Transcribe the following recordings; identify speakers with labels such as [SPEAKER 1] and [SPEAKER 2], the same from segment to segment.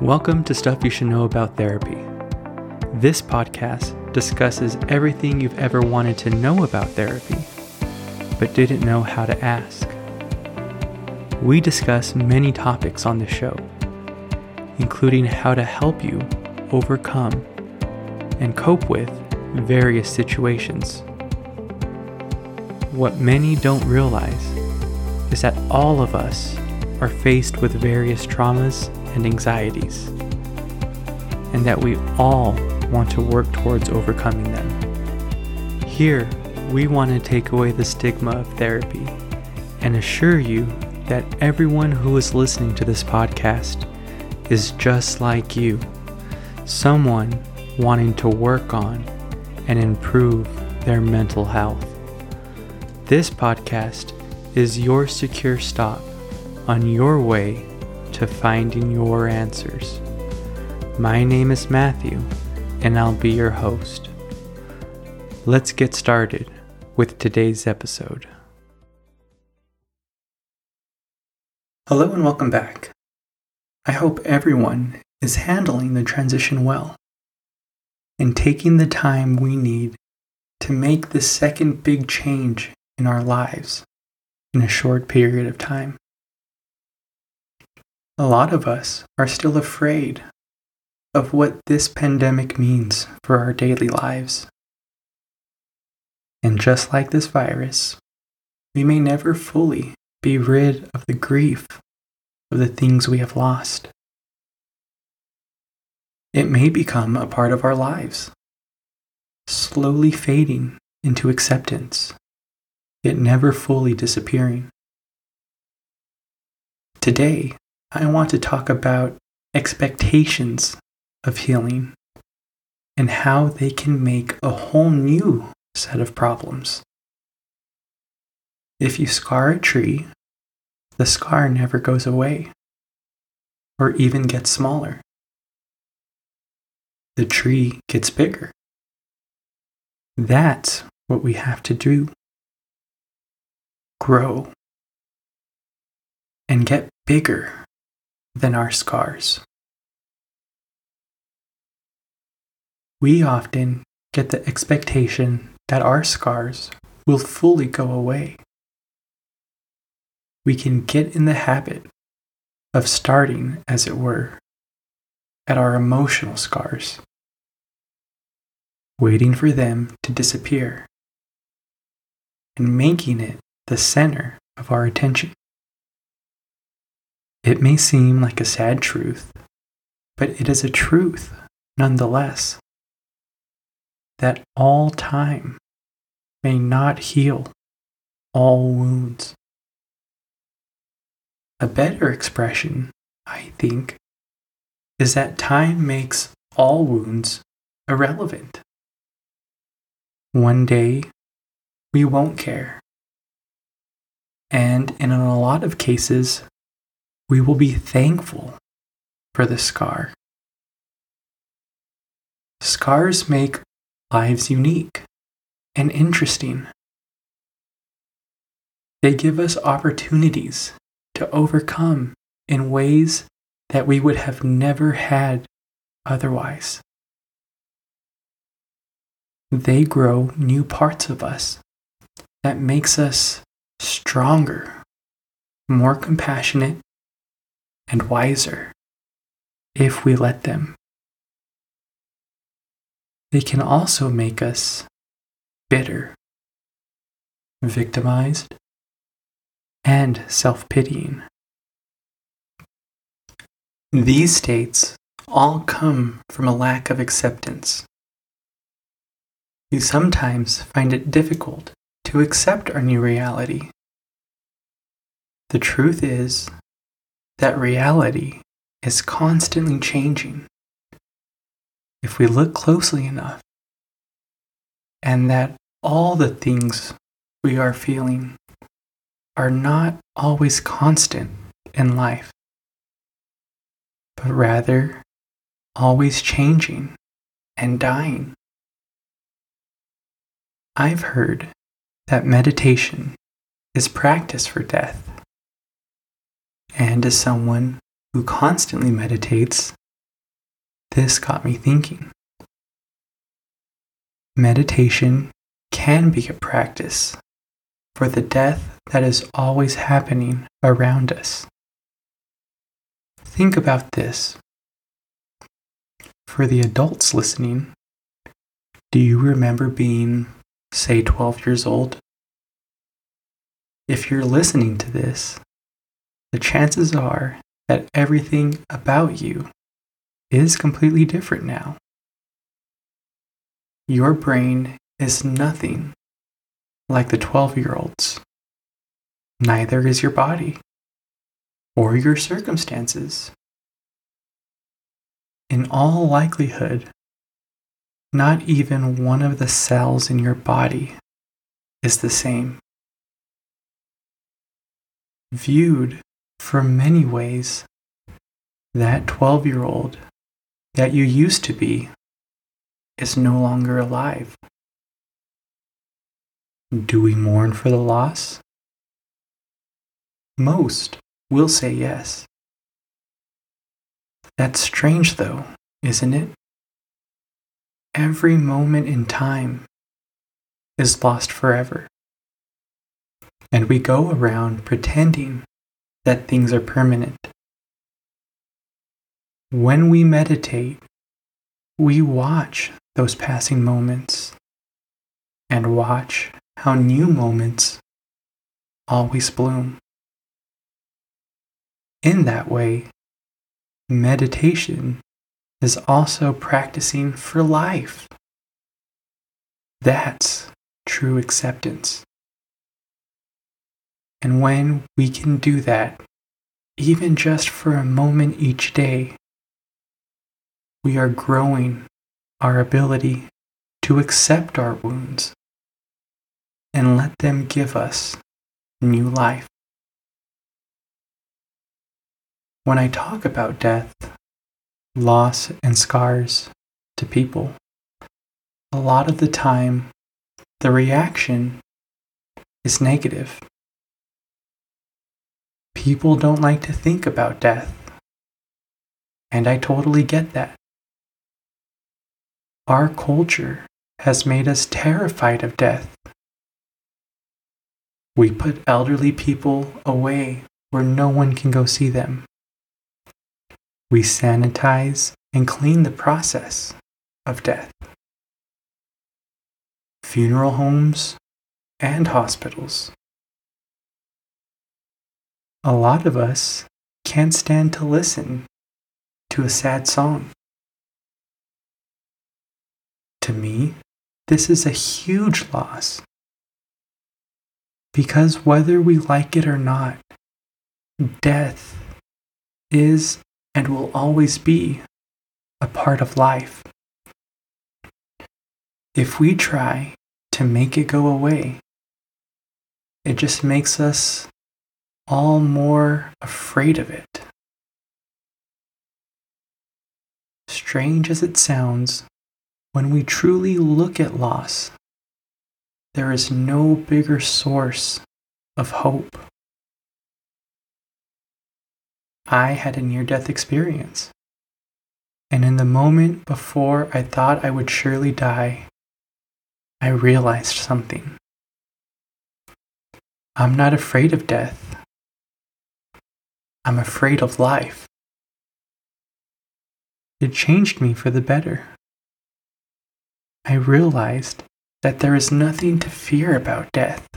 [SPEAKER 1] Welcome to Stuff You Should Know About Therapy. This podcast discusses everything you've ever wanted to know about therapy, but didn't know how to ask. We discuss many topics on the show, including how to help you overcome and cope with various situations. What many don't realize is that all of us are faced with various traumas and anxieties, and that we all want to work towards overcoming them. Here, we want to take away the stigma of therapy and assure you that everyone who is listening to this podcast is just like you, someone wanting to work on and improve their mental health. This podcast is your secure stop on your way to finding your answers. My name is Matthew, and I'll be your host. Let's get started with today's episode. Hello, and welcome back. I hope everyone is handling the transition well and taking the time we need to make the second big change in our lives in a short period of time. A lot of us are still afraid of what this pandemic means for our daily lives. And just like this virus, we may never fully be rid of the grief of the things we have lost. It may become a part of our lives, slowly fading into acceptance, yet never fully disappearing. Today, I want to talk about expectations of healing and how they can make a whole new set of problems. If you scar a tree, the scar never goes away or even gets smaller. The tree gets bigger. That's what we have to do grow and get bigger than our scars. We often get the expectation that our scars will fully go away. We can get in the habit of starting, as it were, at our emotional scars, waiting for them to disappear, and making it the center of our attention. It may seem like a sad truth, but it is a truth nonetheless. That all time may not heal all wounds. A better expression, I think, is that time makes all wounds irrelevant. One day, we won't care. And in a lot of cases, we will be thankful for the scar. Scars make lives unique and interesting. They give us opportunities to overcome in ways that we would have never had otherwise. They grow new parts of us that makes us stronger, more compassionate, and wiser if we let them. They can also make us bitter, victimized, and self pitying. These states all come from a lack of acceptance. We sometimes find it difficult to accept our new reality. The truth is that reality is constantly changing if we look closely enough, and that all the things we are feeling are not always constant in life, but rather always changing and dying. I've heard that meditation is practice for death and as someone who constantly meditates This got me thinking. Meditation can be a practice for the death that is always happening around us. Think about this. For the adults listening, do you remember being, say, 12 years old? If you're listening to this, the chances are that everything about you is completely different now. Your brain is nothing like the 12 year olds. Neither is your body or your circumstances. In all likelihood, not even one of the cells in your body is the same. Viewed from many ways, that 12 year old that you used to be is no longer alive. Do we mourn for the loss? Most will say yes. That's strange, though, isn't it? Every moment in time is lost forever. And we go around pretending that things are permanent. When we meditate, we watch those passing moments and watch how new moments always bloom. In that way, meditation is also practicing for life. That's true acceptance. And when we can do that, even just for a moment each day, we are growing our ability to accept our wounds and let them give us new life. When I talk about death, loss, and scars to people, a lot of the time the reaction is negative. People don't like to think about death, and I totally get that. Our culture has made us terrified of death we put elderly people away where no one can go see them. We sanitize and clean the process of death. Funeral homes and hospitals. A lot of us can't stand to listen to a sad song. To me, this is a huge loss because whether we like it or not, death is and will always be a part of life. If we try to make it go away, it just makes us all more afraid of it. Strange as it sounds, when we truly look at loss, there is no bigger source of hope. I had a near death experience. And in the moment before I thought I would surely die, I realized something. I'm not afraid of death. I'm afraid of life. It changed me for the better. I realized that there is nothing to fear about death,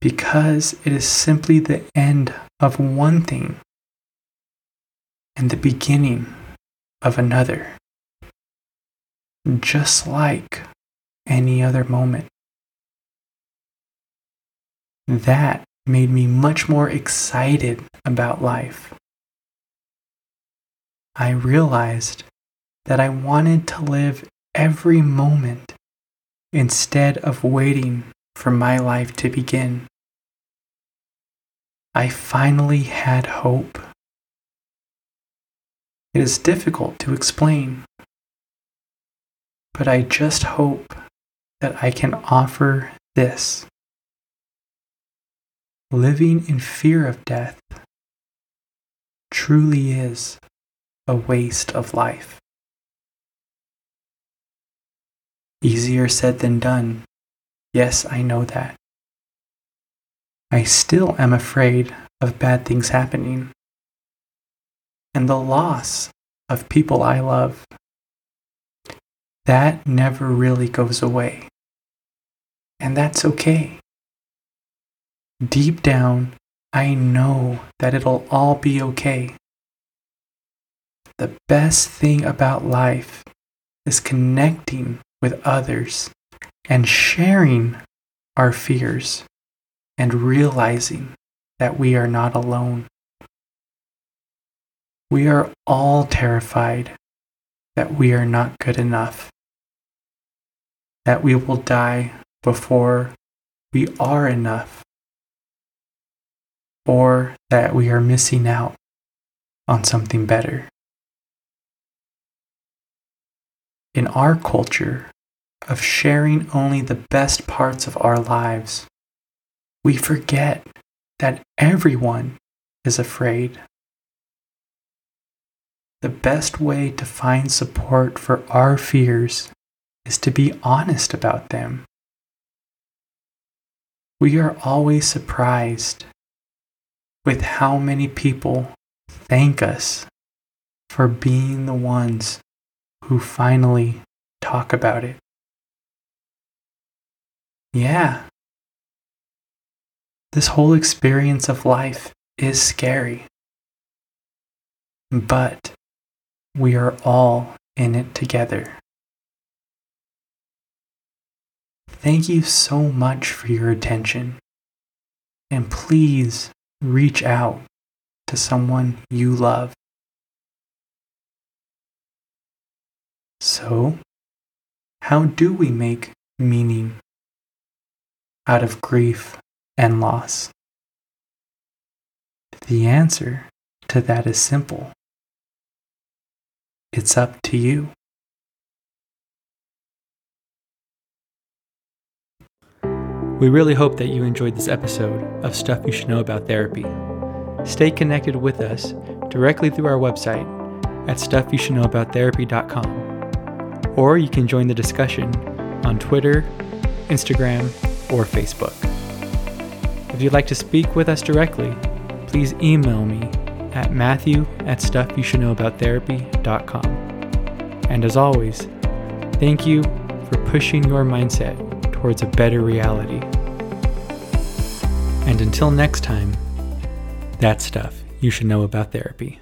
[SPEAKER 1] because it is simply the end of one thing and the beginning of another, just like any other moment. That made me much more excited about life. I realized that I wanted to live every moment instead of waiting for my life to begin. I finally had hope. It is difficult to explain, but I just hope that I can offer this. Living in fear of death truly is a waste of life. Easier said than done. Yes, I know that. I still am afraid of bad things happening and the loss of people I love. That never really goes away. And that's okay. Deep down, I know that it'll all be okay. The best thing about life is connecting with others and sharing our fears and realizing that we are not alone. We are all terrified that we are not good enough, that we will die before we are enough, or that we are missing out on something better. In our culture of sharing only the best parts of our lives, we forget that everyone is afraid. The best way to find support for our fears is to be honest about them. We are always surprised with how many people thank us for being the ones who finally talk about it. Yeah, this whole experience of life is scary. But we are all in it together. Thank you so much for your attention. And please reach out to someone you love. So, how do we make meaning out of grief and loss? The answer to that is simple. It's up to you. We really hope that you enjoyed this episode of Stuff You Should Know About Therapy. Stay connected with us directly through our website at stuffyoushouldknowaboutTherapy.com, or you can join the discussion on Twitter, Instagram, or Facebook. If you'd like to speak with us directly, please email me at matthew at stuffyoushouldknowaboutTherapy.com. And as always, thank you for pushing your mindset towards a better reality. And until next time, that stuff you should know about therapy.